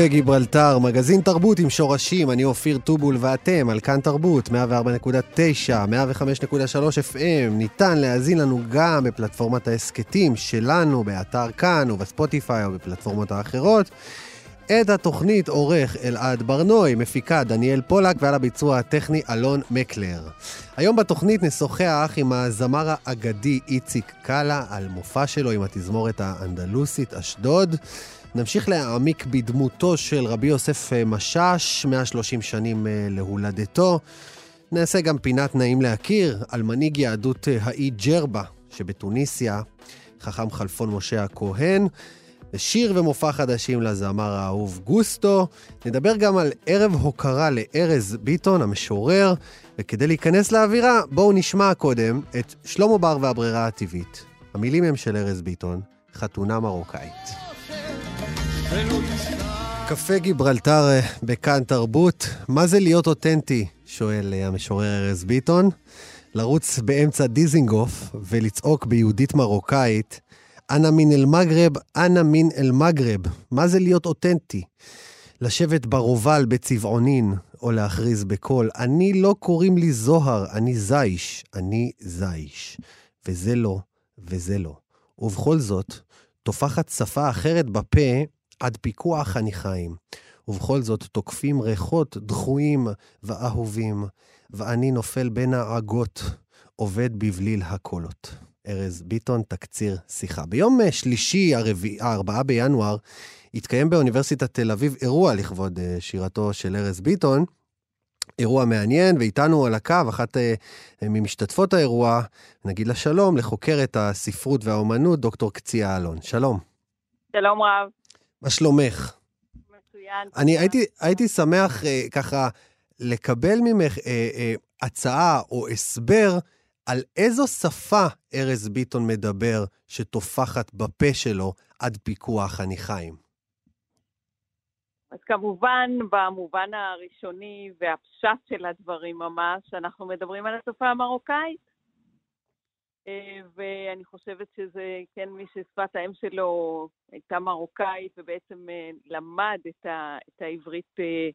קפה גיברלטר, מגזין תרבות עם שורשים, אני אופיר טובול ואתם על כאן תרבות, 104.9, 105.3 FM, ניתן להאזין לנו גם בפלטפורמת ההסכתים שלנו, באתר כאן ובספוטיפיי או בפלטפורמות האחרות. את התוכנית עורך אלעד ברנוי, מפיקה דניאל פולק ועל הביצוע הטכני אלון מקלר. היום בתוכנית נשוחח עם הזמר האגדי איציק קאלה על מופע שלו עם התזמורת האנדלוסית אשדוד. נמשיך להעמיק בדמותו של רבי יוסף אה, משאש, 130 שנים אה, להולדתו. נעשה גם פינת נעים להכיר על מנהיג יהדות אה, האי ג'רבה שבתוניסיה, חכם חלפון משה הכהן. שיר ומופע חדשים לזמר האהוב גוסטו. נדבר גם על ערב הוקרה לארז ביטון, המשורר, וכדי להיכנס לאווירה, בואו נשמע קודם את שלמה בר והברירה הטבעית. המילים הם של ארז ביטון, חתונה מרוקאית. קפה גיברלטר אה, בכאן תרבות, מה זה להיות אותנטי? שואל אה, המשורר ארז ביטון. לרוץ באמצע דיזינגוף ולצעוק ביהודית מרוקאית, אנא מן אל מגרב, אנא מן אל מגרב. מה זה להיות אותנטי? לשבת ברובל בצבעונין, או להכריז בקול, אני לא קוראים לי זוהר, אני זייש, אני זייש. וזה לא, וזה לא. ובכל זאת, טופחת שפה אחרת בפה עד פיקוח חניכיים. ובכל זאת תוקפים ריחות דחויים ואהובים, ואני נופל בין העגות, עובד בבליל הקולות. ארז ביטון, תקציר שיחה. ביום אה, שלישי, ה-4 בינואר, התקיים באוניברסיטת תל אביב אירוע לכבוד אה, שירתו של ארז ביטון. אירוע מעניין, ואיתנו על הקו אחת אה, ממשתתפות האירוע, נגיד לה שלום, לחוקרת הספרות והאומנות, דוקטור קציעה אלון. שלום. שלום רב. מה שלומך? מצוין. אני הייתי, הייתי שמח אה, ככה לקבל ממך אה, אה, הצעה או הסבר על איזו שפה ארז ביטון מדבר שטופחת בפה שלו עד פיקוח חניכיים. אז כמובן, במובן הראשוני והפשט של הדברים ממש, אנחנו מדברים על השפה המרוקאית. אה, ואני חושבת שזה, כן, מי ששפת האם שלו הייתה מרוקאית ובעצם אה, למד את, ה, את העברית אה,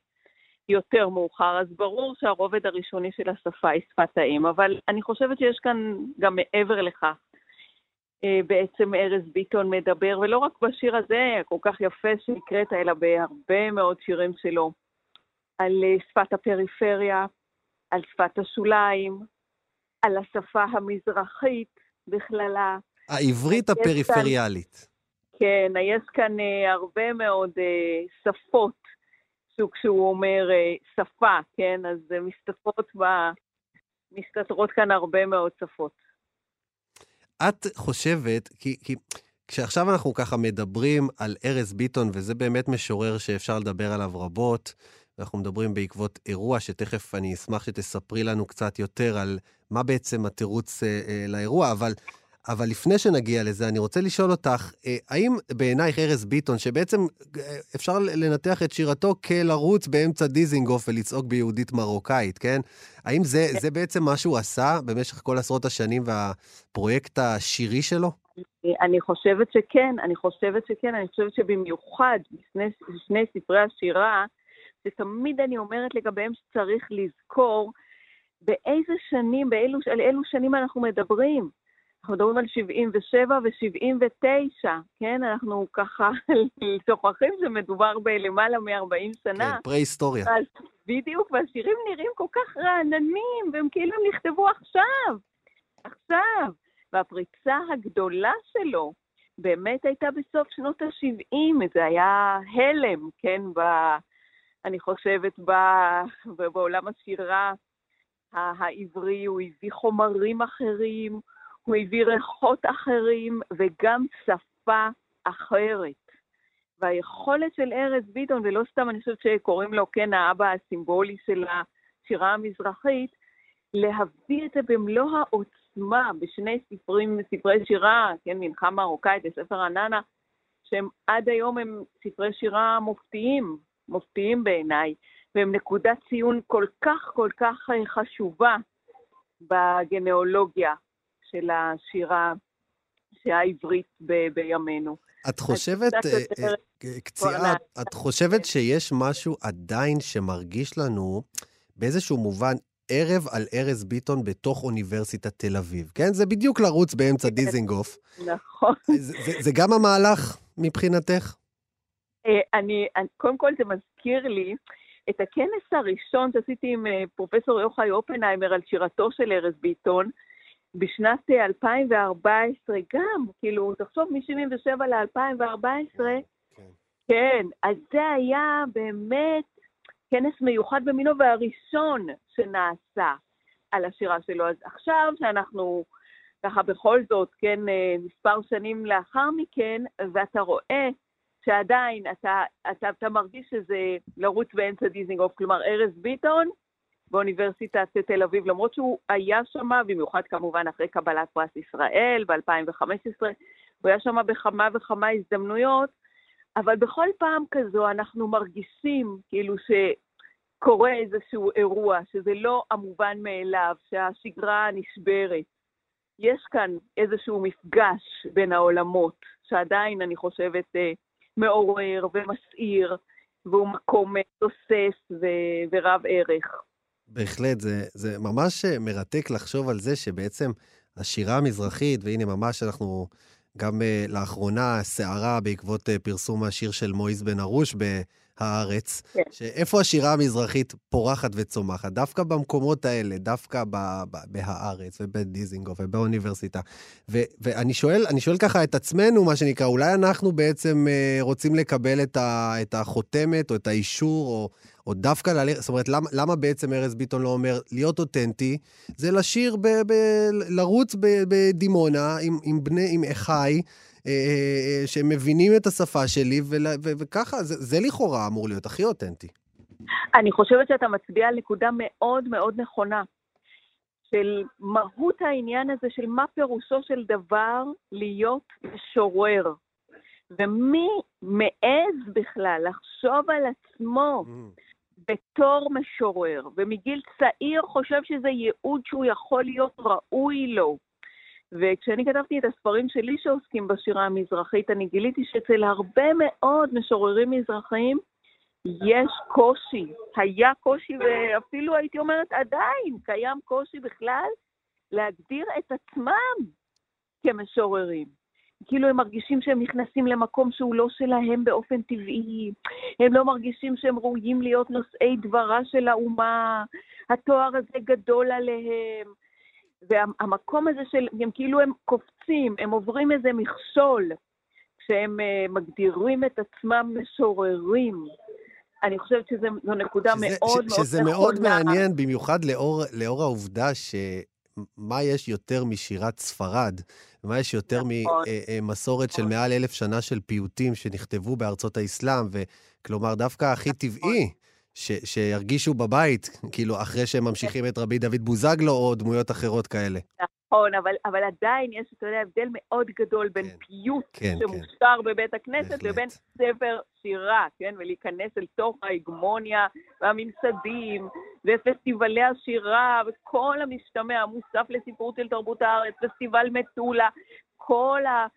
יותר מאוחר, אז ברור שהרובד הראשוני של השפה היא שפת האם, אבל אני חושבת שיש כאן גם מעבר לכך. בעצם ארז ביטון מדבר, ולא רק בשיר הזה, כל כך יפה שנקראת, אלא בהרבה מאוד שירים שלו, על שפת הפריפריה, על שפת השוליים, על השפה המזרחית בכללה. העברית הפריפריאלית. כן, יש כאן uh, הרבה מאוד שפות, סוג שהוא אומר uh, שפה, כן? אז uh, מסתתרות, ב... מסתתרות כאן הרבה מאוד שפות. את חושבת, כי, כי כשעכשיו אנחנו ככה מדברים על ארז ביטון, וזה באמת משורר שאפשר לדבר עליו רבות, ואנחנו מדברים בעקבות אירוע שתכף אני אשמח שתספרי לנו קצת יותר על מה בעצם התירוץ אה, אה, לאירוע, אבל, אבל לפני שנגיע לזה, אני רוצה לשאול אותך, אה, האם בעינייך ארז ביטון, שבעצם אה, אפשר לנתח את שירתו כלרוץ באמצע דיזינגוף ולצעוק ביהודית מרוקאית, כן? האם זה, כן. זה בעצם מה שהוא עשה במשך כל עשרות השנים והפרויקט השירי שלו? אני חושבת שכן, אני חושבת שכן, אני חושבת שבמיוחד בשני, בשני ספרי השירה, שתמיד אני אומרת לגביהם שצריך לזכור באיזה שנים, באילו, על אילו שנים אנחנו מדברים. אנחנו מדברים על 77 ו-79, כן? אנחנו ככה שוכחים שמדובר בלמעלה מ-40 שנה. כן, פרה-היסטוריה. בדיוק, והשירים נראים כל כך רעננים, והם כאילו נכתבו עכשיו. עכשיו. והפריצה הגדולה שלו באמת הייתה בסוף שנות ה-70, זה היה הלם, כן, ב, אני חושבת, ב, בעולם השירה העברי, הוא הביא חומרים אחרים, הוא הביא ריחות אחרים וגם שפה אחרת. והיכולת של ארז ביטון, ולא סתם אני חושבת שקוראים לו, כן, האבא הסימבולי של השירה המזרחית, להביא את זה במלוא העוצמה בשני ספרים, ספרי שירה, כן, מנחה מרוקאית וספר עננה, שהם עד היום הם ספרי שירה מופתיים, מופתיים בעיניי, והם נקודת ציון כל כך כל כך חשובה בגנאולוגיה של השירה העברית ב- בימינו. את חושבת, אה, אה, קציעה, את חושבת שיש משהו עדיין שמרגיש לנו באיזשהו מובן ערב על ארז ביטון בתוך אוניברסיטת תל אביב, כן? זה בדיוק לרוץ באמצע כן. דיזינגוף. נכון. זה, זה, זה גם המהלך מבחינתך? אה, אני, קודם כל זה מזכיר לי את הכנס הראשון שעשיתי עם פרופסור יוחאי אופנהיימר על שירתו של ארז ביטון, בשנת 2014 גם, כאילו, תחשוב מ-77 ל-2014, כן. כן, אז זה היה באמת כנס מיוחד במינו והראשון שנעשה על השירה שלו. אז עכשיו שאנחנו ככה בכל זאת, כן, אה, מספר שנים לאחר מכן, ואתה רואה שעדיין אתה, אתה, אתה מרגיש שזה לרוץ באמצע דיזינגוף, כלומר ארז ביטון, באוניברסיטת תל אביב, למרות שהוא היה שם, במיוחד כמובן אחרי קבלת פרס ישראל ב-2015, הוא היה שם בכמה וכמה הזדמנויות, אבל בכל פעם כזו אנחנו מרגישים כאילו שקורה איזשהו אירוע, שזה לא המובן מאליו, שהשגרה נשברת. יש כאן איזשהו מפגש בין העולמות, שעדיין, אני חושבת, אה, מעורר ומסעיר, והוא מקום תוסס ורב ערך. בהחלט, זה, זה ממש מרתק לחשוב על זה שבעצם השירה המזרחית, והנה ממש אנחנו גם uh, לאחרונה סערה בעקבות uh, פרסום השיר של מויז בן ארוש בהארץ, כן. שאיפה השירה המזרחית פורחת וצומחת? דווקא במקומות האלה, דווקא ב, ב, בהארץ ובדיזינגוף ובאוניברסיטה. ו, ואני שואל, שואל ככה את עצמנו, מה שנקרא, אולי אנחנו בעצם uh, רוצים לקבל את, ה, את החותמת או את האישור, או... או דווקא ללכת, זאת אומרת, למה, למה בעצם ארז ביטון לא אומר להיות אותנטי? זה לשיר, ב, ב, לרוץ ב, בדימונה עם, עם בני, עם אחיי, אה, אה, אה, שהם מבינים את השפה שלי, ול, ו, וככה, זה, זה לכאורה אמור להיות הכי אותנטי. אני חושבת שאתה מצביע על נקודה מאוד מאוד נכונה. של מהות העניין הזה של מה פירושו של דבר להיות משורר. ומי מעז בכלל לחשוב על עצמו mm. בתור משורר, ומגיל צעיר חושב שזה ייעוד שהוא יכול להיות ראוי לו. וכשאני כתבתי את הספרים שלי שעוסקים בשירה המזרחית, אני גיליתי שאצל הרבה מאוד משוררים מזרחיים יש קושי. היה קושי, ואפילו הייתי אומרת עדיין, קיים קושי בכלל להגדיר את עצמם כמשוררים. כאילו הם מרגישים שהם נכנסים למקום שהוא לא שלהם באופן טבעי, הם לא מרגישים שהם ראויים להיות נושאי דברה של האומה, התואר הזה גדול עליהם. והמקום הזה של, הם כאילו הם קופצים, הם עוברים איזה מכשול, כשהם uh, מגדירים את עצמם משוררים. אני חושבת שזו נקודה שזה, מאוד ש, מאוד שזה נכונה. מאוד מעניין, במיוחד לאור, לאור העובדה ש... מה יש יותר משירת ספרד, ומה יש יותר נכון. ממסורת של נכון. מעל אלף שנה של פיוטים שנכתבו בארצות האסלאם, וכלומר, דווקא הכי נכון. טבעי ש, שירגישו בבית, כאילו, אחרי שהם ממשיכים את רבי דוד בוזגלו או דמויות אחרות כאלה. נכון, אבל, אבל עדיין יש, אתה יודע, הבדל מאוד גדול בין כן, פיוט כן, שמושר כן. בבית הכנסת בהחלט. לבין ספר שירה, כן? ולהיכנס אל תוך ההגמוניה והממסדים ופסטיבלי השירה וכל המשתמע המוסף לספרות של תרבות הארץ, פסטיבל מטולה, כל ה...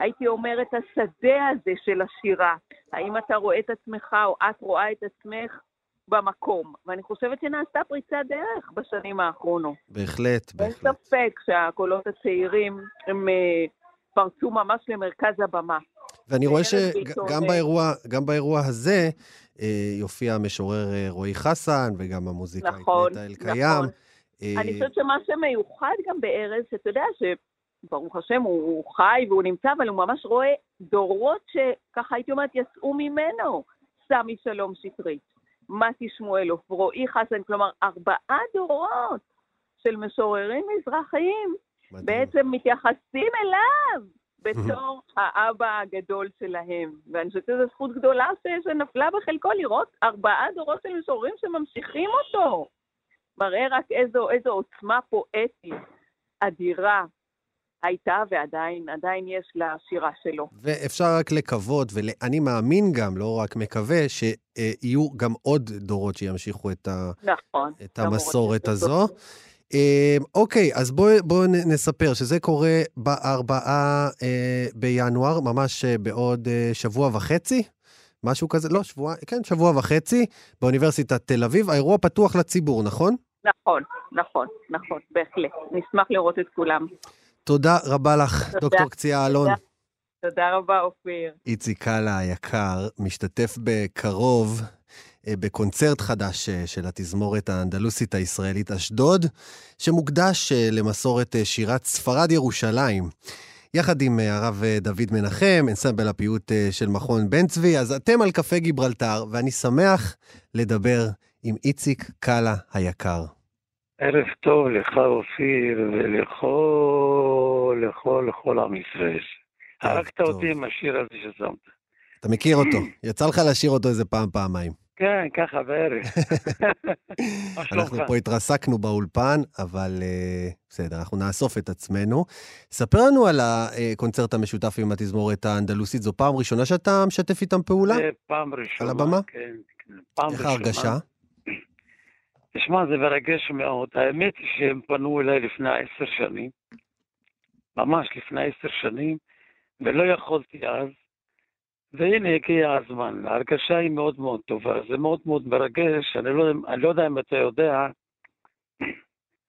הייתי אומרת, השדה הזה של השירה. האם אתה רואה את עצמך או את רואה את עצמך במקום. ואני חושבת שנעשתה פריצת דרך בשנים האחרונות. בהחלט, בהחלט. אין ספק שהקולות הצעירים הם אה, פרצו ממש למרכז הבמה. ואני רואה שגם באירוע, גם באירוע הזה אה, יופיע המשורר אה, רועי חסן, וגם המוזיקאית נכון, נטע אלקיים. נכון. אני חושבת שמה שמיוחד גם בארז, שאתה יודע שברוך השם הוא, הוא חי והוא נמצא, אבל הוא ממש רואה דורות שככה הייתי אומרת יצאו ממנו. סמי שלום שטרית, מתי שמואלוף, רועי חסן, כלומר ארבעה דורות של משוררים מזרחיים מדהים. בעצם מתייחסים אליו בתור האבא הגדול שלהם. ואני חושבת שזו זכות גדולה שנפלה בחלקו לראות ארבעה דורות של משוררים שממשיכים אותו. מראה רק איזו, איזו עוצמה פואטית אדירה הייתה ועדיין עדיין יש לשירה שלו. ואפשר רק לקוות, ואני מאמין גם, לא רק מקווה, שיהיו גם עוד דורות שימשיכו את, ה... נכון, את המסורת הזו. אמ, אוקיי, אז בואו בוא נספר שזה קורה בארבעה אה, בינואר, ממש אה, בעוד אה, שבוע וחצי, משהו כזה, לא, שבוע, כן, שבוע וחצי, באוניברסיטת תל אביב. האירוע פתוח לציבור, נכון? נכון, נכון, נכון, בהחלט. נשמח לראות את כולם. תודה רבה לך, תודה, דוקטור קציעה אלון. תודה. תודה רבה, אופיר. איציק קאלה היקר משתתף בקרוב אה, בקונצרט חדש אה, של התזמורת האנדלוסית הישראלית אשדוד, שמוקדש אה, למסורת שירת ספרד ירושלים. יחד עם הרב דוד מנחם, אנסמבל הפיוט של מכון בן צבי, אז אתם על קפה גיברלטר, ואני שמח לדבר עם איציק קאלה היקר. ערב טוב לך, אופיר, ולכל, לכל, לכל עם ישראל. הרגת אותי עם השיר הזה ששמת. אתה מכיר אותו, יצא לך לשיר אותו איזה פעם, פעמיים. כן, ככה בערך. אנחנו פה התרסקנו באולפן, אבל uh, בסדר, אנחנו נאסוף את עצמנו. ספר לנו על הקונצרט המשותף עם התזמורת האנדלוסית, זו פעם ראשונה שאתה משתף איתם פעולה? זה פעם ראשונה, על הבמה? כן, כן. פעם איך ההרגשה? תשמע, זה מרגש מאוד. האמת היא שהם פנו אליי לפני עשר שנים, ממש לפני עשר שנים, ולא יכולתי אז, והנה הגיע הזמן. ההרגשה היא מאוד מאוד טובה, זה מאוד מאוד מרגש. אני לא, אני לא יודע אם אתה יודע,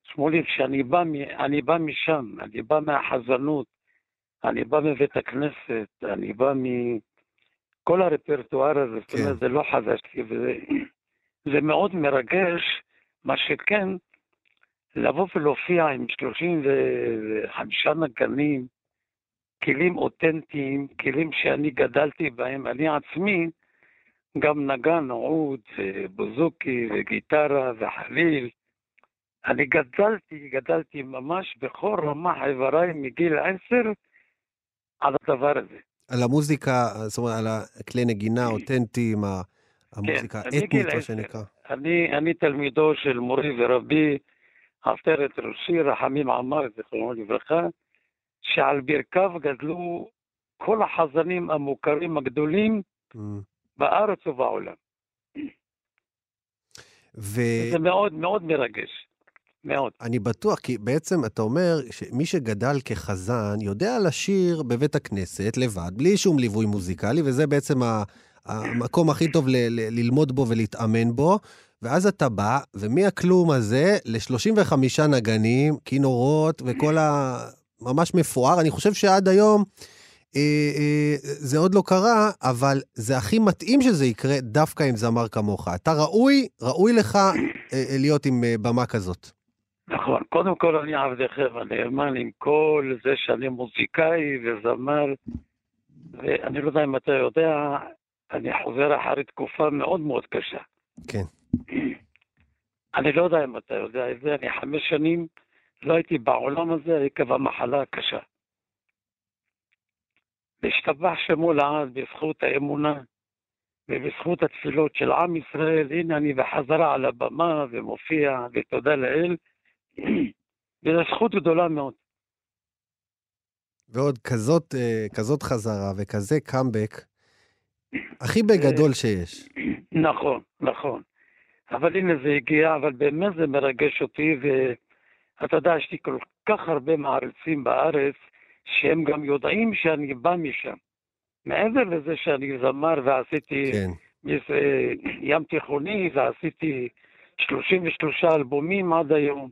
שמוליק, שאני בא, אני בא משם, אני בא מהחזנות, אני בא מבית הכנסת, אני בא מכל הרפרטואר הזה, כן. זאת אומרת, זה לא חדש לי, וזה מאוד מרגש, מה שכן, לבוא ולהופיע עם 35 נגנים, כלים אותנטיים, כלים שאני גדלתי בהם, אני עצמי גם נגן עוד, בוזוקי וגיטרה וחליל. אני גדלתי, גדלתי ממש בכל רמה איבריי מגיל עשר על הדבר הזה. על המוזיקה, זאת אומרת, על הכלי נגינה האותנטיים, המוזיקה כן, האתנית, מה שנקרא. אני, אני תלמידו של מורי ורבי, עטרת ראשי, רחמים עמר, זיכרונו לברכה. שעל ברכיו גדלו כל החזנים המוכרים הגדולים mm. בארץ ובעולם. ו... זה מאוד מאוד מרגש. מאוד. אני בטוח, כי בעצם אתה אומר שמי שגדל כחזן יודע לשיר בבית הכנסת לבד, בלי שום ליווי מוזיקלי, וזה בעצם המקום הכי טוב ל- ל- ללמוד בו ולהתאמן בו. ואז אתה בא, ומהכלום הזה ל-35 נגנים, כינורות וכל ה... ממש מפואר. אני חושב שעד היום אה, אה, זה עוד לא קרה, אבל זה הכי מתאים שזה יקרה דווקא עם זמר כמוך. אתה ראוי, ראוי לך אה, אה, להיות עם אה, במה כזאת. נכון, קודם כל אני עבדכם הנאמן עם כל זה שאני מוזיקאי וזמר, ואני לא יודע אם אתה יודע, אני חוזר אחרי תקופה מאוד מאוד קשה. כן. אני לא יודע אם אתה יודע את זה, אני חמש שנים לא הייתי בעולם הזה עקב המחלה הקשה. והשתבח שמו לעד בזכות האמונה ובזכות התפילות של עם ישראל, הנה אני בחזרה על הבמה ומופיע, ותודה לאל, וזו זכות גדולה מאוד. ועוד כזאת, אה, כזאת חזרה וכזה קאמבק, הכי בגדול שיש. נכון, נכון. אבל הנה זה הגיע, אבל באמת זה מרגש אותי, ו... אתה יודע, יש לי כל כך הרבה מעריצים בארץ, שהם גם יודעים שאני בא משם. מעבר לזה שאני זמר ועשיתי כן. ים תיכוני ועשיתי 33 אלבומים עד היום.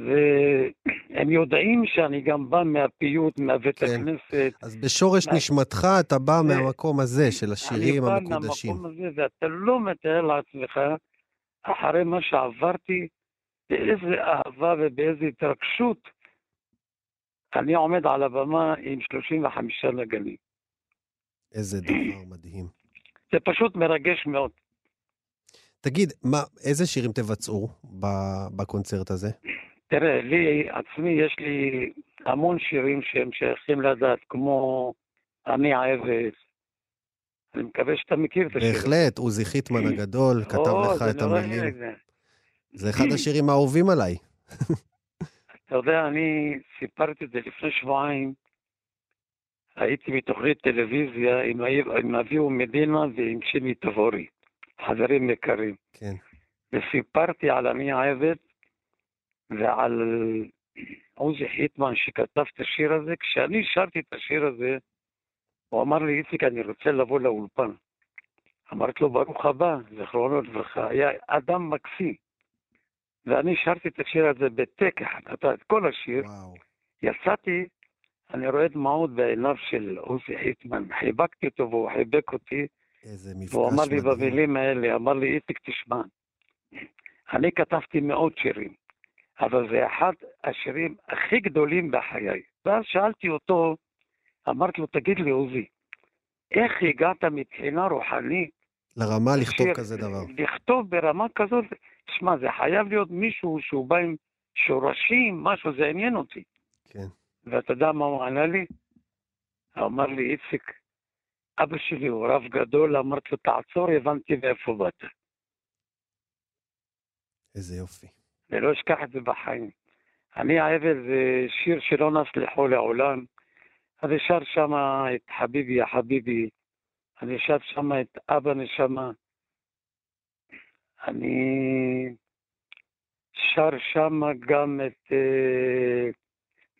והם יודעים שאני גם בא מהפיוט, מהבית כן. הכנסת. אז בשורש מה... נשמתך אתה בא ו... מהמקום הזה של השירים המקודשים. אני בא מהמקום הזה, ואתה לא מתאר לעצמך, אחרי מה שעברתי, באיזה אהבה ובאיזה התרגשות אני עומד על הבמה עם 35 נגנים. איזה דבר מדהים. זה פשוט מרגש מאוד. תגיד, מה, איזה שירים תבצעו בקונצרט הזה? תראה, לי עצמי יש לי המון שירים שהם שייכים לדת, כמו אני העבד. אני מקווה שאתה מכיר את השיר. בהחלט, עוזי חיטמן הגדול כתב לך את המילים. זה אחד השירים האהובים עליי. אתה יודע, אני סיפרתי את זה לפני שבועיים. הייתי בתוכנית טלוויזיה עם, אביהו מדינה ועם שימי תבורי, חברים יקרים. כן. וסיפרתי על אני העבד ועל עוזי חיטמן שכתב את השיר הזה. כשאני שרתי את השיר הזה, הוא אמר לי, איציק, אני רוצה לבוא לאולפן. אמרתי לו, ברוך הבא, זכרונו לברכה, היה אדם מקסים. ואני שרתי את השיר הזה בטק אחד, את כל השיר. וואו. יצאתי, אני רואה דמעות בעיניו של עוזי חיטמן, חיבקתי אותו והוא חיבק אותי. איזה מפגש והוא אמר לי מדהים. במילים האלה, אמר לי, איציק, תשמע, אני כתבתי מאות שירים, אבל זה אחד השירים הכי גדולים בחיי. ואז שאלתי אותו, אמרתי לו, תגיד לי, עוזי, איך הגעת מבחינה רוחנית לרמה לכתוב שיר- כזה דבר. לכתוב ברמה כזאת, שמע, זה חייב להיות מישהו שהוא בא עם שורשים, משהו, זה עניין אותי. כן. ואתה יודע מה הוא ענה לי? הוא אמר לי, איציק, אבא שלי הוא רב גדול, אמרתי לו, תעצור, הבנתי מאיפה באת. איזה יופי. ולא אשכח את זה בחיים. אני העבר זה שיר שלא נסלחו לעולם. אני שר שם את חביבי יא חביבי, אני שר שם את אבא נשמה. אני שר שם גם את אה,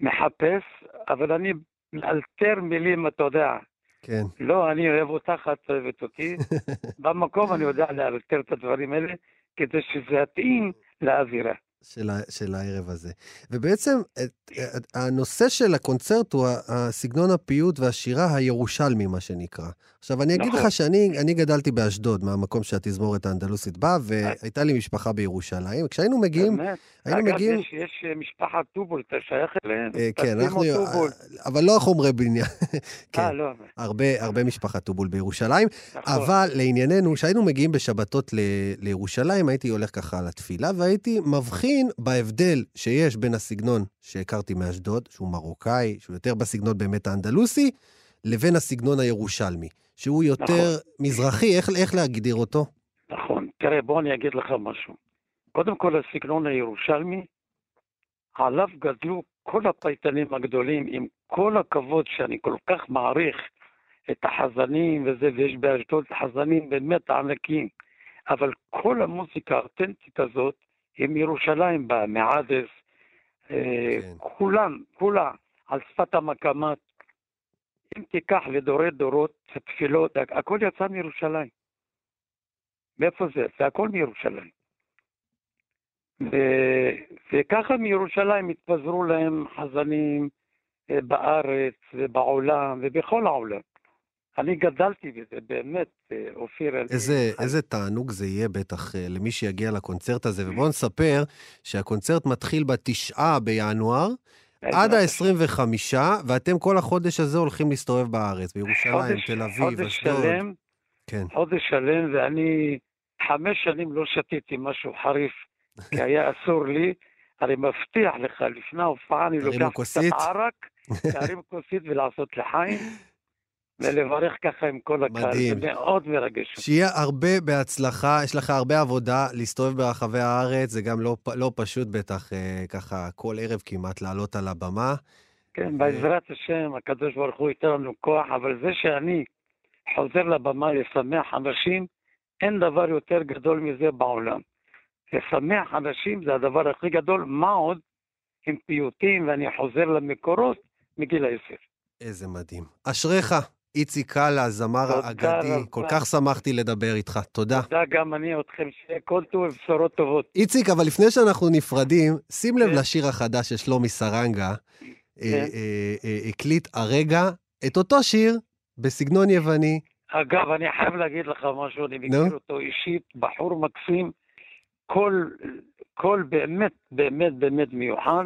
מחפש, אבל אני מאלתר מילים, אתה יודע. כן. לא, אני אוהב אותך, את אוהבת אותי. במקום אני יודע לאלתר את הדברים האלה, כדי שזה יתאים לאווירה. של, ה, של הערב הזה. ובעצם את, את, הנושא של הקונצרט הוא הסגנון הפיוט והשירה הירושלמי, מה שנקרא. עכשיו, אני אגיד נכון. לך שאני אני גדלתי באשדוד, מהמקום שהתזמורת האנדלוסית באה, והייתה לי משפחה בירושלים. כשהיינו מגיעים, באמת? היינו אגב, מגיעים... יש, יש אה, משפחת טובול, אתה שייך אליהם? אה, כן, אנחנו... טובול. אבל לא החומרי בניין. כן, אה, לא, הרבה, הרבה משפחת טובול בירושלים. נכון. אבל לענייננו, כשהיינו מגיעים בשבתות ל- לירושלים, הייתי הולך ככה לתפילה, והייתי מבחין בהבדל שיש בין הסגנון שהכרתי מאשדוד, שהוא מרוקאי, שהוא יותר בסגנון באמת האנדלוסי, לבין הסגנון הירושלמי, שהוא יותר נכון. מזרחי, איך, איך להגדיר אותו? נכון. תראה, בוא אני אגיד לך משהו. קודם כל, הסגנון הירושלמי, עליו גדלו כל הפייטנים הגדולים, עם כל הכבוד שאני כל כך מעריך את החזנים וזה, ויש באשדוד חזנים באמת ענקים, אבל כל המוזיקה האותנטית הזאת היא מירושלים באה, מעדס, אה, כן. כולם, כולה, על שפת המקמת. אם תיקח לדורי דורות, התפילות, הכל יצא מירושלים. מאיפה זה? זה הכל מירושלים. ו... וככה מירושלים התפזרו להם חזנים אה, בארץ ובעולם ובכל העולם. אני גדלתי בזה, באמת, אה, אופיר. אני- איזה, איזה תענוג זה יהיה בטח אה, למי שיגיע לקונצרט הזה. ובואו נספר שהקונצרט מתחיל בתשעה בינואר, עד ה-25, ואתם כל החודש הזה הולכים להסתובב בארץ, בירושלים, חודש- תל אביב, חודש אשדוד. שלם, כן. חודש שלם, ואני חמש שנים לא שתיתי משהו חריף, כי היה אסור לי. אני מבטיח לך, לפני ההופעה אני לוקח קצת. ערק, להרים כוסית ולעשות לחיים, ולברך ככה עם כל הקהל. מדהים. זה מאוד מרגש. שיהיה הרבה בהצלחה, יש לך הרבה עבודה להסתובב ברחבי הארץ, זה גם לא, לא פשוט בטח, אה, ככה כל ערב כמעט לעלות על הבמה. כן, בעזרת השם, הקדוש ברוך הוא ייתן לנו כוח, אבל זה שאני חוזר לבמה לשמח אנשים, אין דבר יותר גדול מזה בעולם. לשמח אנשים זה הדבר הכי גדול, מה עוד עם פיוטים, ואני חוזר למקורות מגיל עשר. איזה מדהים. אשריך, איציק קאלה, הזמר תודה האגדי, רבה. כל כך שמחתי לדבר איתך, תודה. תודה גם אני אתכם, שיהיה כל טוב ובשורות טובות. איציק, אבל לפני שאנחנו נפרדים, שים לב כן. לשיר החדש של שלומי סרנגה. אה, כן. אה, אה, הקליט הרגע את אותו שיר בסגנון יווני. אגב, אני חייב להגיד לך משהו, אני. מכיר אותו אישית, בחור מקסים. כל, קול באמת, באמת, באמת מיוחד.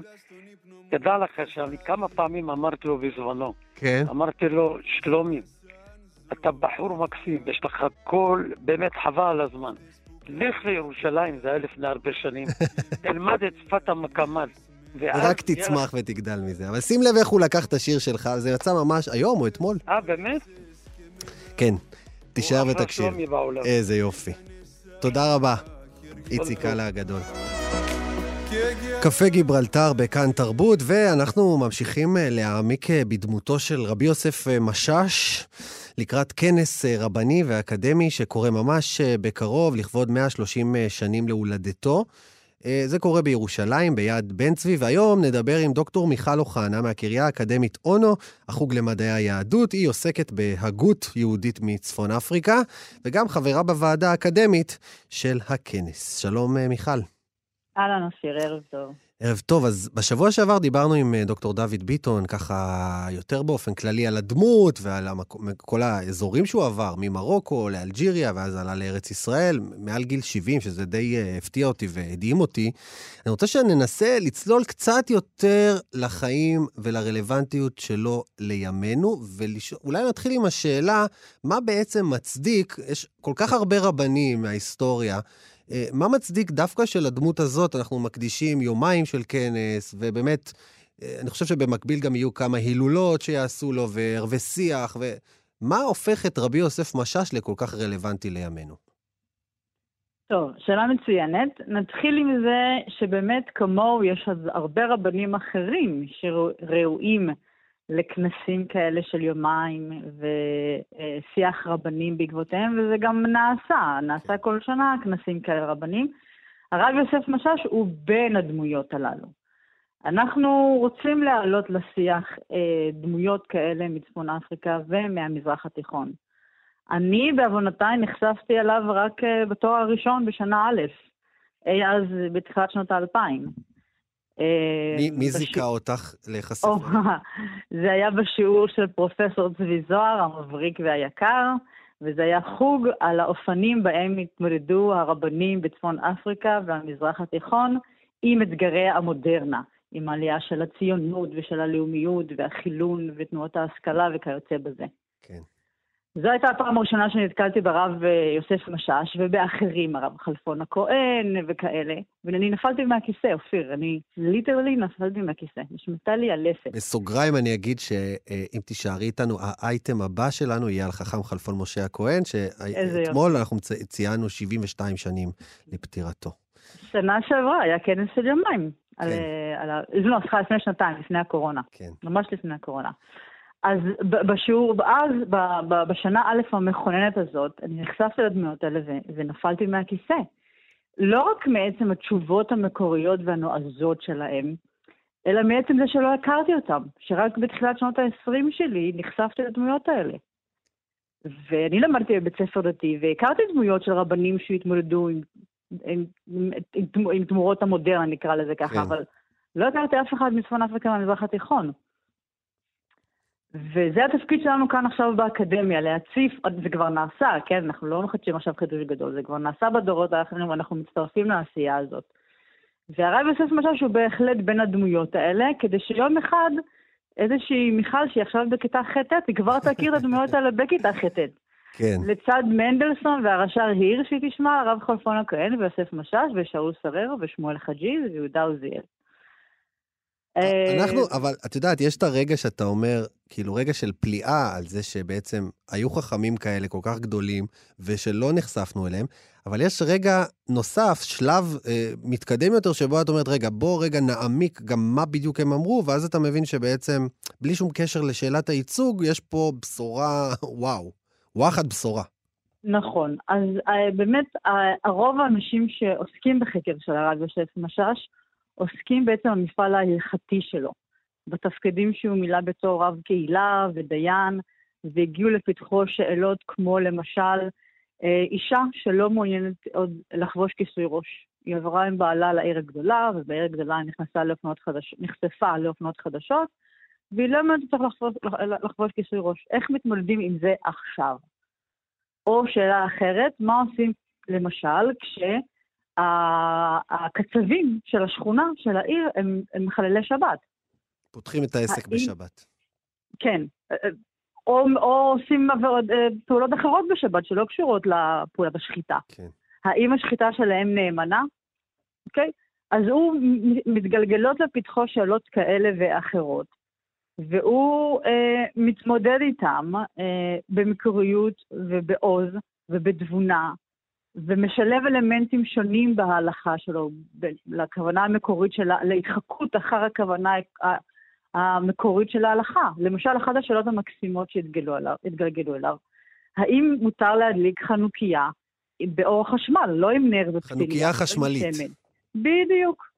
תדע לך שאני כמה פעמים אמרתי לו בזמנו, כן. אמרתי לו, שלומי, אתה בחור מקסים, יש לך קול, באמת חבל על הזמן. לך לירושלים, זה היה לפני הרבה שנים, תלמד את שפת המקמל. תהיה תצמח ותגדל מזה. אבל שים לב איך הוא לקח את השיר שלך, זה יצא ממש היום או אתמול? אה, באמת? כן. תישאר ותקשיב. איזה יופי. תודה רבה, איציק. קאלה הגדול. קפה גיברלטר בכאן תרבות, ואנחנו ממשיכים אה, להעמיק אה, בדמותו של רבי יוסף אה, משאש לקראת כנס רבני ואקדמי שקורה ממש בקרוב, לכבוד 130 אה, שנים להולדתו. אה, זה קורה בירושלים, ביד בן צבי, והיום נדבר עם דוקטור מיכל אוחנה מהקריה האקדמית אונו, החוג למדעי היהדות. היא עוסקת בהגות יהודית מצפון אפריקה, וגם חברה בוועדה האקדמית של הכנס. שלום, אה, מיכל. אהלן אופיר, ערב טוב. ערב טוב, אז בשבוע שעבר דיברנו עם אה, דוקטור דוד ביטון, ככה יותר באופן כללי על הדמות ועל המקו- כל האזורים שהוא עבר, ממרוקו לאלג'יריה, ואז עלה לארץ ישראל, מעל גיל 70, שזה די אה, הפתיע אותי והדהים אותי. אני רוצה שננסה לצלול קצת יותר לחיים ולרלוונטיות שלו לימינו, ואולי נתחיל עם השאלה, מה בעצם מצדיק, יש כל כך הרבה רבנים מההיסטוריה, מה מצדיק דווקא של הדמות הזאת? אנחנו מקדישים יומיים של כנס, ובאמת, אה, אני חושב שבמקביל גם יהיו כמה הילולות שיעשו לו, וערבי שיח, ומה הופך את רבי יוסף משאש לכל כך רלוונטי לימינו? טוב, שאלה מצוינת. נתחיל עם זה שבאמת כמוהו יש הרבה רבנים אחרים שראויים לכנסים כאלה של יומיים ושיח רבנים בעקבותיהם, וזה גם נעשה, נעשה כל שנה כנסים כאלה רבנים. הרב יוסף משאש הוא בין הדמויות הללו. אנחנו רוצים להעלות לשיח אה, דמויות כאלה מצפון אפריקה ומהמזרח התיכון. אני, בעוונותיי, נחשפתי אליו רק אה, בתואר הראשון בשנה א', אי אז בתחילת שנות האלפיים. אה, מי, מי בש- זיכה אותך להיחשף? זה היה בשיעור של פרופסור צבי זוהר, המבריק והיקר, וזה היה חוג על האופנים בהם התמודדו הרבנים בצפון אפריקה והמזרח התיכון עם אתגרי המודרנה, עם העלייה של הציונות ושל הלאומיות והחילון ותנועות ההשכלה וכיוצא בזה. כן. זו הייתה הפעם הראשונה שנתקלתי ברב אה, יוסף משאש ובאחרים, הרב חלפון הכהן וכאלה, ואני נפלתי מהכיסא, אופיר, אני ליטרלי נפלתי מהכיסא, נשמטה לי הלסת. בסוגריים אני אגיד שאם תישארי איתנו, האייטם הבא שלנו יהיה על חכם חלפון משה הכהן, שאתמול אנחנו צ- ציינו 72 שנים לפטירתו. שנה שעברה היה כנס של יומיים. על, כן. אה, על ה... לא, סליחה, לפני שנתיים, לפני הקורונה. כן. ממש לפני הקורונה. אז בשיעור, אז, בשנה א' המכוננת הזאת, אני נחשפתי לדמויות האלה ונפלתי מהכיסא. לא רק מעצם התשובות המקוריות והנועזות שלהם, אלא מעצם זה שלא הכרתי אותם, שרק בתחילת שנות ה-20 שלי נחשפתי לדמויות האלה. ואני למדתי בבית ספר דתי, והכרתי דמויות של רבנים שהתמודדו עם, עם, עם, עם, עם, עם תמורות המודרנה, נקרא לזה ככה, כן. אבל לא הכרתי אף אחד מצפון אפריקה מהמזרח התיכון. וזה התפקיד שלנו כאן עכשיו באקדמיה, להציף, זה כבר נעשה, כן? אנחנו לא מחדשים עכשיו חידוש גדול, זה כבר נעשה בדורות האחרים ואנחנו מצטרפים לעשייה הזאת. והרב יוסף משאש הוא בהחלט בין הדמויות האלה, כדי שיום אחד איזושהי מיכל שהיא עכשיו בכיתה ח'-ט', היא כבר תכיר את הדמויות האלה בכיתה ח'-ט'. כן. לצד מנדלסון והרש"ר הירש שהיא תשמע, הרב חלפון הכהן ויוסף משאש ושאול סרר ושמואל חג'יז ויהודה עוזיאל. אה, אנחנו, אבל את יודעת, יש את הרגע שאתה אומר, כאילו רגע של פליאה על זה שבעצם היו חכמים כאלה כל כך גדולים, ושלא נחשפנו אליהם, אבל יש רגע נוסף, שלב אה, מתקדם יותר, שבו את אומרת, רגע, בוא רגע נעמיק גם מה בדיוק הם אמרו, ואז אתה מבין שבעצם, בלי שום קשר לשאלת הייצוג, יש פה בשורה, וואו, וואחד בשורה. נכון. אז אה, באמת, הרוב האנשים שעוסקים בחקר של הרב יוסף משאש, עוסקים בעצם במפעל ההלכתי שלו, בתפקידים שהוא מילא בתור רב קהילה ודיין, והגיעו לפתחו שאלות כמו למשל, אה, אישה שלא מעוניינת עוד לחבוש כיסוי ראש. היא עברה עם בעלה לעיר הגדולה, ובעיר הגדולה היא נכנסה לאופנות חדש, נחשפה לאופנות חדשות, והיא לא מעוניינת צריך לחבוש, לחבוש כיסוי ראש. איך מתמודדים עם זה עכשיו? או שאלה אחרת, מה עושים למשל כש... הקצבים של השכונה, של העיר, הם, הם מחללי שבת. פותחים את העסק האם... בשבת. כן. או, או עושים עבוד, פעולות אחרות בשבת שלא קשורות לפעולה בשחיטה. כן. האם השחיטה שלהם נאמנה? אוקיי? אז הוא מתגלגלות לפתחו שאלות כאלה ואחרות, והוא אה, מתמודד איתם אה, במקוריות ובעוז ובתבונה, ומשלב אלמנטים שונים בהלכה שלו, לכוונה המקורית שלה, להתחקות אחר הכוונה המקורית של ההלכה. למשל, אחת השאלות המקסימות שהתגלגלו אליו, האם מותר להדליק חנוכיה באור חשמל, לא עם נר ופתילים. חנוכיה חשמלית. בדיוק.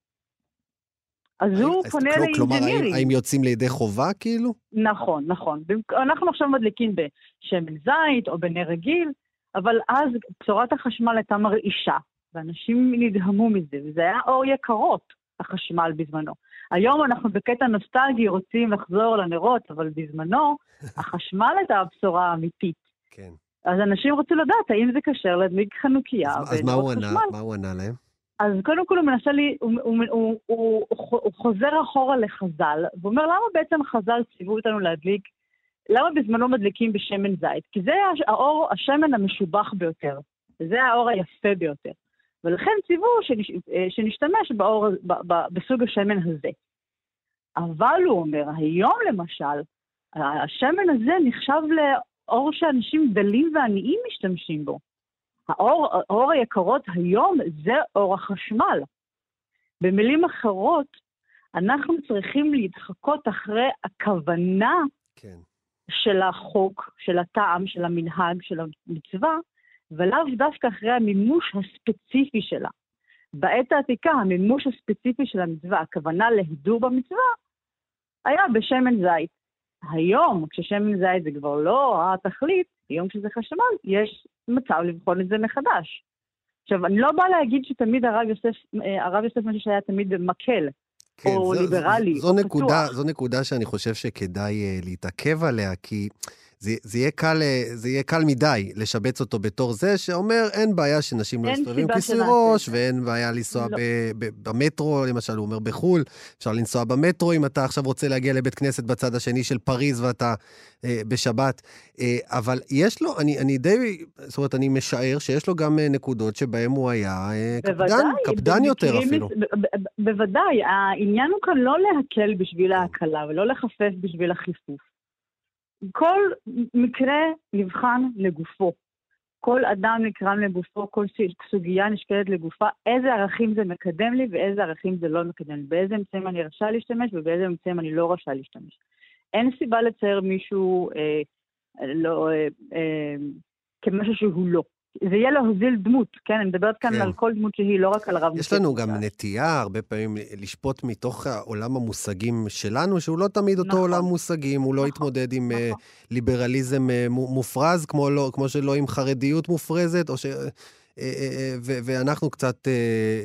אז הוא פונה לאינג'ינירים. כלומר, האם, האם יוצאים לידי חובה כאילו? נכון, נכון. אנחנו עכשיו מדליקים בשמן זית או בנר רגיל, אבל אז בשורת החשמל הייתה מרעישה, ואנשים נדהמו מזה, וזה היה אור יקרות, החשמל בזמנו. היום אנחנו בקטע נוסטלגי רוצים לחזור לנרות, אבל בזמנו החשמל הייתה הבשורה האמיתית. כן. אז אנשים רצו לדעת האם זה כשר להדליק חנוכיה. אז, אז מה הוא ענה? מה הוא ענה להם? אז קודם כל הוא מנסה לי, הוא, הוא, הוא, הוא, הוא חוזר אחורה לחז"ל, ואומר למה בעצם חז"ל ציוו אותנו להדליק, למה בזמנו מדליקים בשמן זית? כי זה האור, השמן המשובח ביותר, זה האור היפה ביותר. ולכן ציוו שנש, שנשתמש באור, ב, ב, בסוג השמן הזה. אבל הוא אומר, היום למשל, השמן הזה נחשב לאור שאנשים דלים ועניים משתמשים בו. האור, האור היקרות היום זה אור החשמל. במילים אחרות, אנחנו צריכים להתחקות אחרי הכוונה כן. של החוק, של הטעם, של המנהג, של המצווה, ולאו דווקא אחרי המימוש הספציפי שלה. בעת העתיקה, המימוש הספציפי של המצווה, הכוונה להידור במצווה, היה בשמן זית. היום, כששמן זית זה כבר לא התכלית, היום כשזה חשמל, יש מצב לבחון את זה מחדש. עכשיו, אני לא באה להגיד שתמיד הרב יוסף, אה, הרב יוסף משיש היה תמיד מקל, כן, או זו, ליברלי, זו, זו או נקודה, פתוח. זו נקודה שאני חושב שכדאי uh, להתעכב עליה, כי זה, זה, יהיה קל, אה, זה יהיה קל מדי לשבץ אותו בתור זה שאומר, אין בעיה שנשים לא יסתובבים כיסוי ראש, ואין בעיה לנסוע לא. ב, ב, במטרו, למשל, הוא אומר בחו"ל, אפשר לנסוע במטרו אם אתה עכשיו רוצה להגיע לבית כנסת בצד השני של פריז ואתה אה, בשבת. אה, אבל יש לו, אני, אני די, זאת אומרת, אני משער שיש לו גם אה, נקודות שבהן הוא היה אה, קפדן, קפדן יותר אפילו. ב, ב, ב, בוודאי, העניין הוא כאן לא להקל בשביל ההקלה ולא לחפף בשביל החיפוף. כל מקרה נבחן לגופו. כל אדם נקרם לגופו, כל סוגיה נשקלת לגופה, איזה ערכים זה מקדם לי ואיזה ערכים זה לא מקדם לי, באיזה אמצעים אני רשאי להשתמש ובאיזה אמצעים אני לא רשאי להשתמש. אין סיבה לצייר מישהו אה, לא, אה, אה, כמשהו שהוא לא. זה יהיה להוזיל דמות, כן? אני מדברת כאן כן. על כל דמות שהיא, לא רק על הרב יש לנו גם נטייה הרבה פעמים לשפוט מתוך עולם המושגים שלנו, שהוא לא תמיד אותו נכון. עולם מושגים, הוא לא נכון, התמודד עם אה, נכון. ליברליזם אה, מופרז, כמו, לא, כמו שלא עם חרדיות מופרזת, או ש... אה, ואנחנו קצת,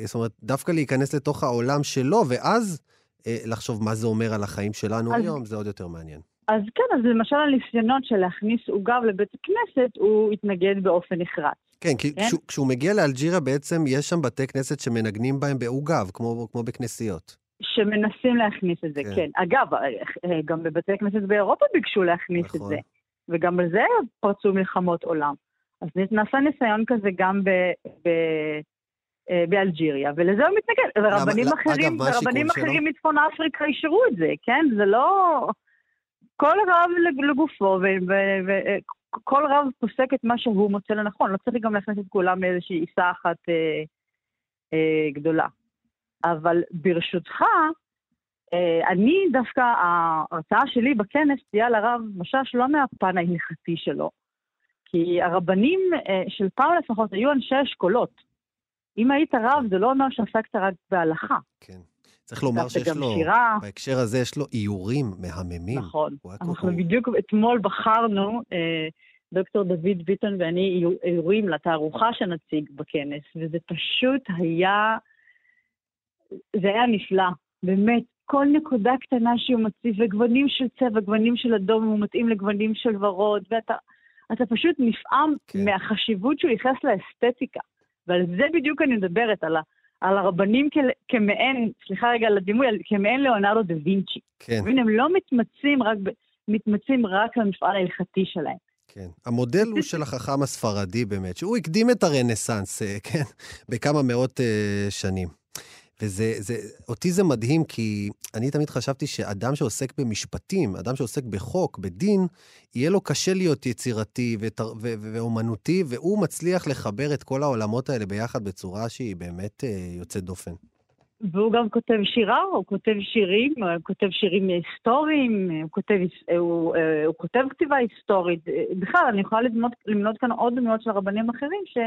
זאת אומרת, דווקא להיכנס לתוך העולם שלו, ואז לחשוב מה זה אומר על החיים שלנו אז... היום, זה עוד יותר מעניין. אז כן, אז למשל הניסיונות של להכניס עוגב לבית הכנסת, הוא התנגד באופן נחרץ. כן, כי כן? כשהוא, כשהוא מגיע לאלג'יריה בעצם יש שם בתי כנסת שמנגנים בהם בעוגב, כמו, כמו בכנסיות. שמנסים להכניס את זה, כן. כן. אגב, גם בבתי כנסת באירופה ביקשו להכניס נכון. את זה, וגם על זה פרצו מלחמות עולם. אז נעשה ניסיון כזה גם ב... ב אה, באלג'יריה, ולזה הוא מתנגד. ורבנים אחרים, אגב, ורבנים אחרים מצפון אפריקה אישרו את זה, כן? זה לא... כל רב לגופו, וכל רב פוסק את מה שהוא מוצא לנכון, לא צריך גם להכניס את כולם לאיזושהי עיסה אחת אה, אה, גדולה. אבל ברשותך, אה, אני דווקא, ההרצאה שלי בכנס תהיה לרב משש לא מהפן ההלכתי שלו, כי הרבנים אה, של פעם לפחות היו אנשי אשכולות. אם היית רב, זה לא אומר שעסקת רק בהלכה. כן. צריך לומר שיש לו, שירה. בהקשר הזה יש לו איורים מהממים. נכון. אנחנו הוא... בדיוק אתמול בחרנו, אה, דוקטור דוד ביטון ואני, איורים לתערוכה שנציג בכנס, וזה פשוט היה, זה היה נפלא, באמת. כל נקודה קטנה שהוא מציב, וגוונים של צבע, גוונים של אדום, הוא מתאים לגוונים של ורוד, ואתה אתה פשוט נפעם כן. מהחשיבות שהוא ייחס לאסתטיקה. ועל זה בדיוק אני מדברת, על, ה, על הרבנים כ, כמעין, סליחה רגע על הדימוי, כמעין ליאונרדו דה וינצ'י. כן. הם לא מתמצים רק, מתמצים רק למפעל ההלכתי שלהם. כן. המודל הוא של החכם הספרדי באמת, שהוא הקדים את הרנסאנס, אה, כן, בכמה מאות uh, שנים. וזה, זה, אותי זה מדהים, כי אני תמיד חשבתי שאדם שעוסק במשפטים, אדם שעוסק בחוק, בדין, יהיה לו קשה להיות יצירתי ותר, ו, ו, ואומנותי, והוא מצליח לחבר את כל העולמות האלה ביחד בצורה שהיא באמת uh, יוצאת דופן. והוא גם כותב שירה, הוא כותב שירים, הוא כותב שירים היסטוריים, הוא כותב, הוא, הוא כותב כתיבה היסטורית. בכלל, אני יכולה למנות, למנות כאן עוד דמויות של רבנים אחרים ש,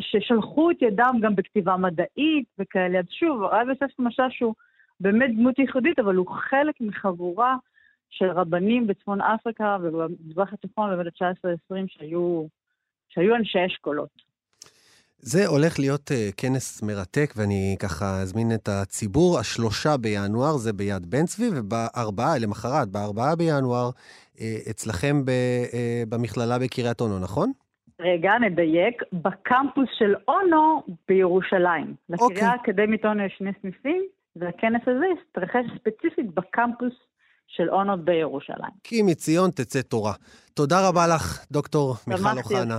ששלחו את ידם גם בכתיבה מדעית וכאלה. אז שוב, הרב יוסף משש הוא באמת דמות ייחודית, אבל הוא חלק מחבורה של רבנים בצפון אפריקה ובמזרח התיכון בבין ה-19-20 שהיו, שהיו אנשי אשכולות. זה הולך להיות uh, כנס מרתק, ואני ככה אזמין את הציבור. השלושה בינואר זה ביד בן צבי, ובארבעה, למחרת, בארבעה בינואר, uh, אצלכם ב, uh, במכללה בקריית אונו, נכון? רגע, נדייק. בקמפוס של אונו בירושלים. לקריאה אוקיי. האקדמית אונו יש שני סניפים, והכנס הזה יתרחש ספציפית בקמפוס של אונו בירושלים. כי מציון תצא תורה. תודה רבה לך, דוקטור מיכל אוחנה.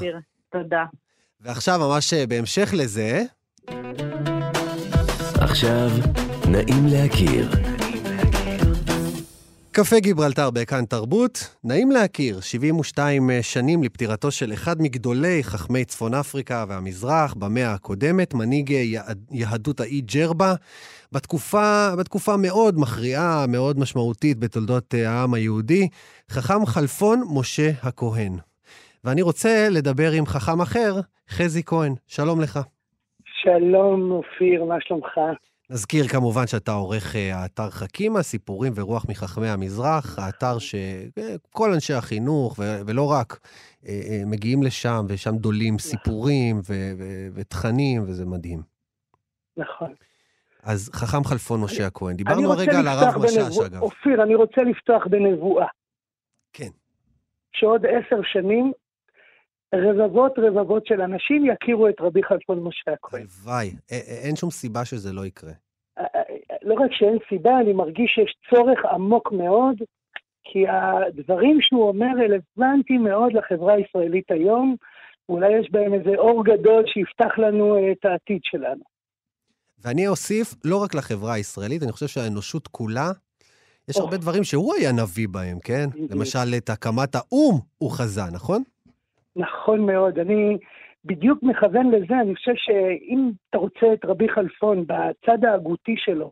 תודה. ועכשיו, ממש אה, בהמשך לזה... עכשיו, נעים להכיר. קפה גיברלטר בכאן תרבות, נעים להכיר, 72 אה, שנים לפטירתו של אחד מגדולי חכמי צפון אפריקה והמזרח במאה הקודמת, מנהיג אה, יהדות האי ג'רבה, בתקופה, בתקופה מאוד מכריעה, מאוד משמעותית בתולדות העם היהודי, חכם חלפון משה הכהן. ואני רוצה לדבר עם חכם אחר, חזי כהן. שלום לך. שלום, אופיר, מה שלומך? נזכיר כמובן שאתה עורך אה, האתר חכימה, סיפורים ורוח מחכמי המזרח, האתר שכל אה, אנשי החינוך, ולא רק, אה, מגיעים לשם, ושם דולים נכון. סיפורים ותכנים, וזה מדהים. נכון. אז חכם חלפון משה הכהן, דיברנו הרגע על הרב משאש, אגב. אופיר, אני רוצה לפתוח בנבואה. כן. שעוד עשר שנים רבבות רבבות של אנשים יכירו את רבי חלפון משה הכהן. הלוואי, אין שום סיבה שזה לא יקרה. לא רק שאין סיבה, אני מרגיש שיש צורך עמוק מאוד, כי הדברים שהוא אומר רלוונטיים מאוד לחברה הישראלית היום, אולי יש בהם איזה אור גדול שיפתח לנו את העתיד שלנו. ואני אוסיף, לא רק לחברה הישראלית, אני חושב שהאנושות כולה, יש הרבה דברים שהוא היה נביא בהם, כן? למשל, את הקמת האו"ם הוא חזה, נכון? נכון מאוד. אני בדיוק מכוון לזה, אני חושב שאם אתה רוצה את רבי חלפון בצד ההגותי שלו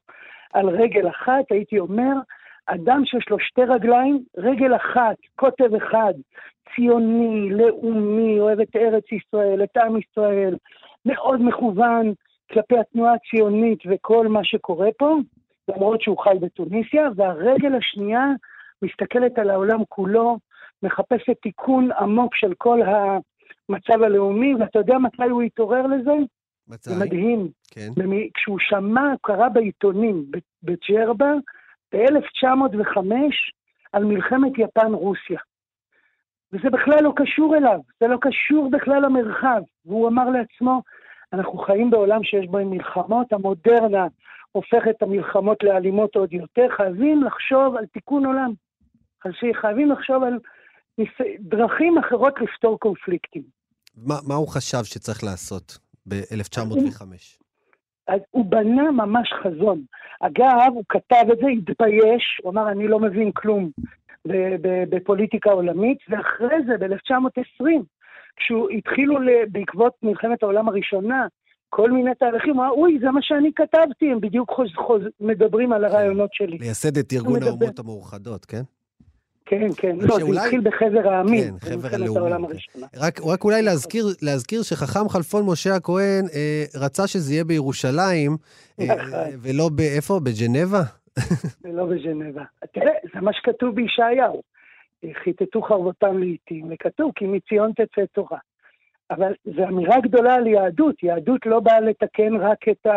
על רגל אחת, הייתי אומר, אדם שיש לו שתי רגליים, רגל אחת, קוטב אחד, ציוני, לאומי, אוהב את ארץ ישראל, את עם ישראל, מאוד מכוון כלפי התנועה הציונית וכל מה שקורה פה, למרות שהוא חי בתוניסיה, והרגל השנייה מסתכלת על העולם כולו, מחפשת תיקון עמוק של כל המצב הלאומי, ואתה יודע מתי הוא התעורר לזה? מתי? זה מדהים. כן. במי, כשהוא שמע, קרא בעיתונים בג'רבה, ב-1905, על מלחמת יפן-רוסיה. וזה בכלל לא קשור אליו, זה לא קשור בכלל למרחב. והוא אמר לעצמו, אנחנו חיים בעולם שיש בו מלחמות, המודרנה הופכת את המלחמות לאלימות עוד יותר, חייבים לחשוב על תיקון עולם. חייבים לחשוב על דרכים אחרות לפתור קונפליקטים. מה, מה הוא חשב שצריך לעשות ב-1905? אז הוא בנה ממש חזון. אגב, הוא כתב את זה, התבייש, הוא אמר, אני לא מבין כלום בפוליטיקה עולמית, ואחרי זה, ב-1920, כשהוא התחילו בעקבות מלחמת העולם הראשונה, כל מיני תהליכים, הוא אמר, אוי, זה מה שאני כתבתי, הם בדיוק חוז, חוז, מדברים על הרעיונות שלי. לייסד את ארגון האומות המאוחדות, כן? כן, כן. לא, שאולי... זה התחיל בחבר העמים. כן, חבר הלאומי. כן. רק, רק אולי להזכיר, להזכיר שחכם חלפון משה הכהן אה, רצה שזה יהיה בירושלים, אה, נכון. ולא באיפה? בג'נבה? ולא בג'נבה. תראה, זה מה שכתוב בישעיהו. חיטטו חרבותם לעיתים, וכתוב כי מציון תצא תורה. אבל זו אמירה גדולה על יהדות. יהדות לא באה לתקן רק את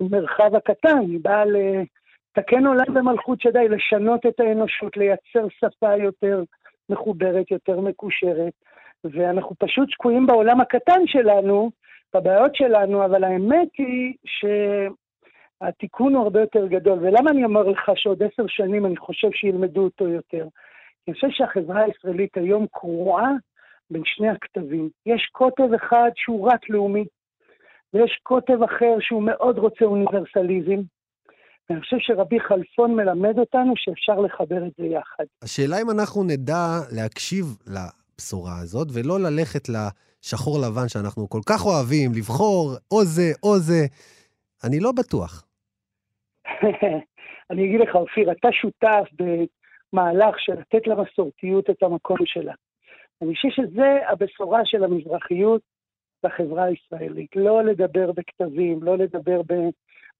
המרחב הקטן, היא באה לתקן עולם במלכות שדי, לשנות את האנושות, לייצר שפה יותר מחוברת, יותר מקושרת. ואנחנו פשוט שקועים בעולם הקטן שלנו, את הבעיות שלנו, אבל האמת היא שהתיקון הוא הרבה יותר גדול. ולמה אני אומר לך שעוד עשר שנים אני חושב שילמדו אותו יותר? אני חושב שהחברה הישראלית היום קרועה בין שני הכתבים. יש קוטב אחד שהוא רק לאומי, ויש קוטב אחר שהוא מאוד רוצה אוניברסליזם. ואני חושב שרבי חלפון מלמד אותנו שאפשר לחבר את זה יחד. השאלה אם אנחנו נדע להקשיב לבשורה הזאת, ולא ללכת לשחור לבן שאנחנו כל כך אוהבים, לבחור או זה או זה. אני לא בטוח. אני אגיד לך, אופיר, אתה שותף במהלך של לתת למסורתיות את המקום שלה. אני חושב שזה הבשורה של המזרחיות בחברה הישראלית. לא לדבר בכתבים, לא לדבר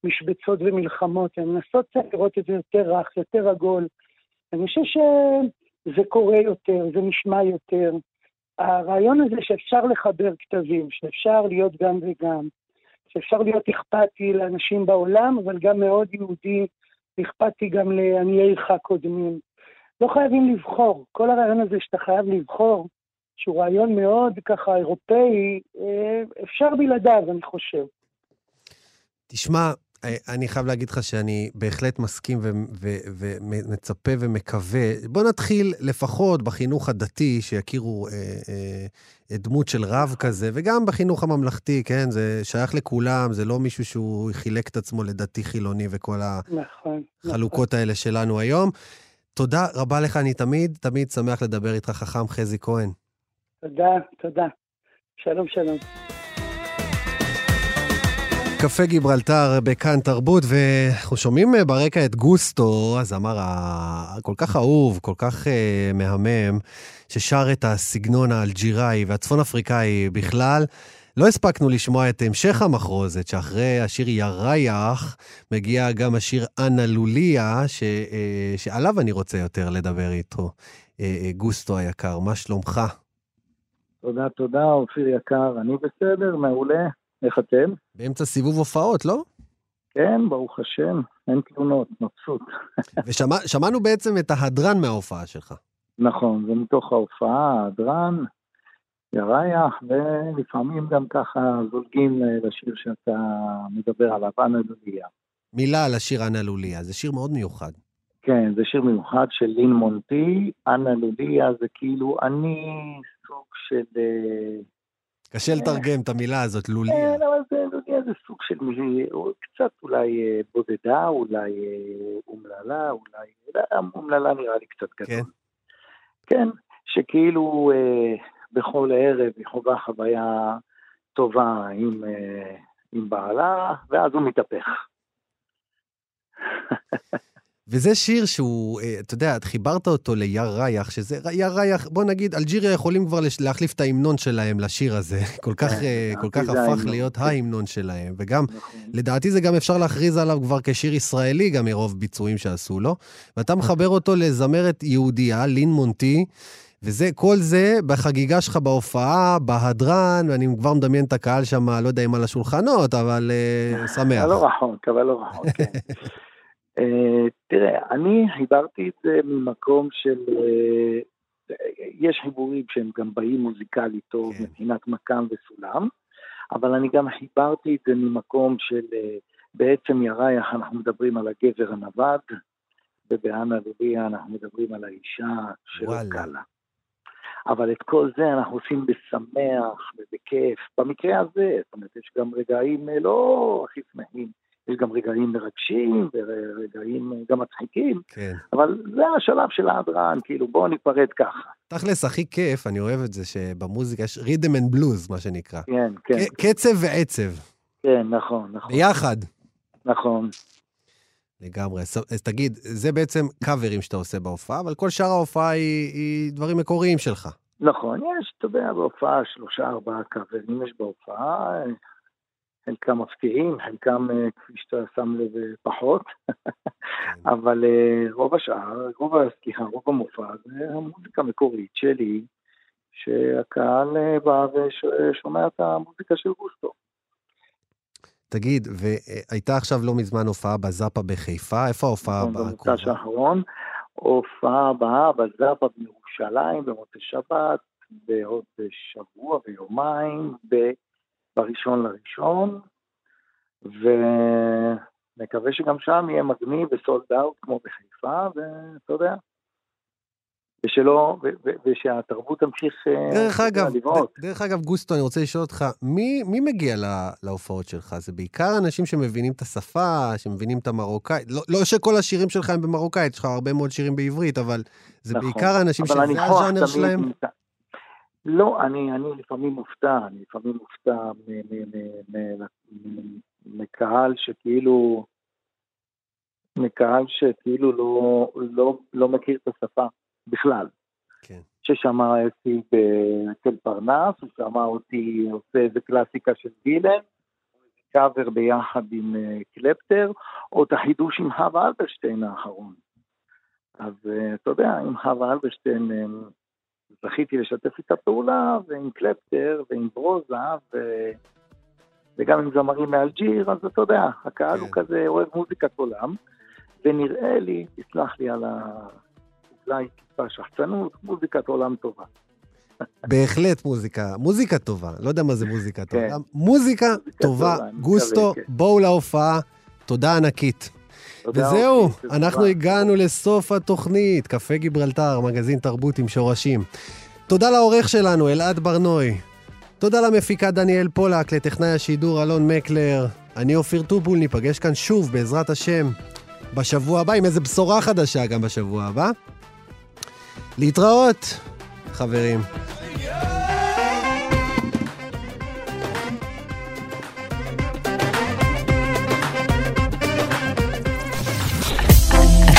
במשבצות ומלחמות, אלא לנסות לראות את זה יותר רך, יותר עגול. אני חושב שזה קורה יותר, זה נשמע יותר. הרעיון הזה שאפשר לחבר כתבים, שאפשר להיות גם וגם, שאפשר להיות אכפתי לאנשים בעולם, אבל גם מאוד יהודי, אכפתי גם לעניי עירך קודמים. לא חייבים לבחור. כל הרעיון הזה שאתה חייב לבחור, שהוא רעיון מאוד ככה אירופאי, אה, אפשר בלעדיו, אני חושב. תשמע, אני חייב להגיד לך שאני בהחלט מסכים ומצפה ומקווה. בוא נתחיל לפחות בחינוך הדתי, שיכירו אה, אה, דמות של רב כזה, וגם בחינוך הממלכתי, כן? זה שייך לכולם, זה לא מישהו שהוא חילק את עצמו לדתי חילוני וכל נכון, החלוקות נכון. האלה שלנו היום. תודה רבה לך, אני תמיד, תמיד שמח לדבר איתך, חכם חזי כהן. תודה, תודה. שלום, שלום. קפה גיברלטר בכאן תרבות, ואנחנו שומעים אה, ברקע את גוסטו, הזמר הכל כך אהוב, כל כך uh, מהמם, ששר את הסגנון האלג'יראי והצפון אפריקאי בכלל. לא הספקנו לשמוע את המשך המחרוזת, שאחרי השיר ירייח, מגיע גם השיר אנה לוליה, ש, uh, שעליו אני רוצה יותר לדבר איתו. Uh, גוסטו היקר, מה שלומך? תודה, תודה, אופיר יקר. אני בסדר, מעולה. איך אתם? באמצע סיבוב הופעות, לא? כן, ברוך השם, אין תלונות, מבסוט. ושמענו בעצם את ההדרן מההופעה שלך. נכון, זה מתוך ההופעה, ההדרן, ירייח, ולפעמים גם ככה זולגים לשיר שאתה מדבר עליו, אנה לוליה. מילה על השיר אנה לוליה, זה שיר מאוד מיוחד. כן, זה שיר מיוחד של לין מונטי, אנה לוליה זה כאילו אני סוג של... אה, קשה אה, לתרגם את המילה הזאת, לוליה. כן, אבל זה לוליה זה סוג של מילה, קצת אולי אה, בודדה, אולי אומללה, אולי... אומללה נראה לי קצת גדול. כן. כן, שכאילו בכל ערב היא חווה חוויה טובה עם, עם בעלה, ואז הוא מתהפך. וזה שיר שהוא, אה, אתה יודע, חיברת אותו ליאר רייח, שזה, יאר רייח, בוא נגיד, אלג'יריה יכולים כבר להחליף את ההמנון שלהם לשיר הזה. כל כך, כן, אה, כל כך הפך להיות ההמנון שלהם. וגם, נכון. לדעתי זה גם אפשר להכריז עליו כבר כשיר ישראלי, גם מרוב ביצועים שעשו לו. ואתה מחבר אותו לזמרת יהודייה, לין מונטי, וזה, כל זה בחגיגה שלך בהופעה, בהדרן, ואני כבר מדמיין את הקהל שם, לא יודע אם על השולחנות, אבל uh, שמח. לא רחוק, אבל לא רחוק, כן. Uh, תראה, אני חיברתי את זה ממקום של... Uh, יש חיבורים שהם גם באים מוזיקלית טוב כן. מבחינת מקם וסולם, אבל אני גם חיברתי את זה ממקום של uh, בעצם ירייך אנחנו מדברים על הגבר הנווד, ובאנה לוליה אנחנו מדברים על האישה של הקלה. אבל את כל זה אנחנו עושים בשמח ובכיף. במקרה הזה, זאת אומרת, יש גם רגעים לא הכי שמחים. יש גם רגעים מרגשים ורגעים גם מצחיקים, כן. אבל זה השלב של ההדרן, כאילו בואו ניפרד ככה. תכלס, הכי כיף, אני אוהב את זה, שבמוזיקה יש rhythm and blues, מה שנקרא. כן, כן. קצב ועצב. כן, נכון, נכון. ביחד. נכון. לגמרי. אז תגיד, זה בעצם קאברים שאתה עושה בהופעה, אבל כל שאר ההופעה היא, היא דברים מקוריים שלך. נכון, יש, אתה יודע, בהופעה שלושה, ארבעה קאברים יש בהופעה. חלקם מפתיעים, חלקם, אה, כפי שאתה שם לב, אה, פחות, כן. אבל אה, רוב השאר, רוב, סליחה, רוב המופע זה המוזיקה המקורית שלי, שהקהל בא ושומע את המוזיקה של גוסטו. תגיד, והייתה עכשיו לא מזמן הופעה בזאפה בחיפה, איפה ההופעה הבאה? נכון, במוצ"ש האחרון, הופעה הבאה בזאפה בירושלים במוצאי שבת, בעוד שבוע ויומיים, בראשון לראשון, ונקווה שגם שם יהיה מגניב וסולד אאוט כמו בחיפה, ואתה יודע, ושלא, ו- ו- ושהתרבות תמשיך אה, דרך אגב, לבעוט. דרך אגב, גוסטו, אני רוצה לשאול אותך, מי, מי מגיע לה, להופעות שלך? זה בעיקר אנשים שמבינים את השפה, שמבינים את המרוקאית. לא, לא שכל השירים שלך הם במרוקאית, יש לך הרבה מאוד שירים בעברית, אבל זה נכון. בעיקר אנשים שזה הז'אנר שלהם. לא, אני, אני לפעמים מופתע, אני לפעמים מופתע מקהל שכאילו, מקהל שכאילו לא, לא, לא מכיר את השפה בכלל. כן. ששמע אותי אצל פרנס, הוא שמע אותי עושה איזה קלאסיקה של גילן, קאבר ביחד עם אה, קלפטר, או את החידוש עם חווה אלברשטיין האחרון. אז אה, אתה יודע, עם חווה אלברשטיין אה, זכיתי לשתף איתה פעולה, ועם קלפטר, ועם ברוזה, ו... וגם עם זמרים מאלג'יר, אז אתה יודע, הקהל הוא כן. כזה אוהב מוזיקת עולם, ונראה לי, תסלח לי על ה... אולי טיפה שחצנות, מוזיקת עולם טובה. בהחלט מוזיקה, מוזיקה טובה. לא יודע מה זה מוזיקה כן. טובה. מוזיקה טובה, גוסטו, מקווה, כן. בואו להופעה. תודה ענקית. וזהו. אנחנו הגענו לסוף התוכנית, קפה גיברלטר, מגזין תרבות עם שורשים. תודה לעורך שלנו, אלעד ברנוי. תודה למפיקה דניאל פולק, לטכנאי השידור אלון מקלר. אני אופיר טובול, ניפגש כאן שוב, בעזרת השם, בשבוע הבא, עם איזה בשורה חדשה גם בשבוע הבא. להתראות, חברים.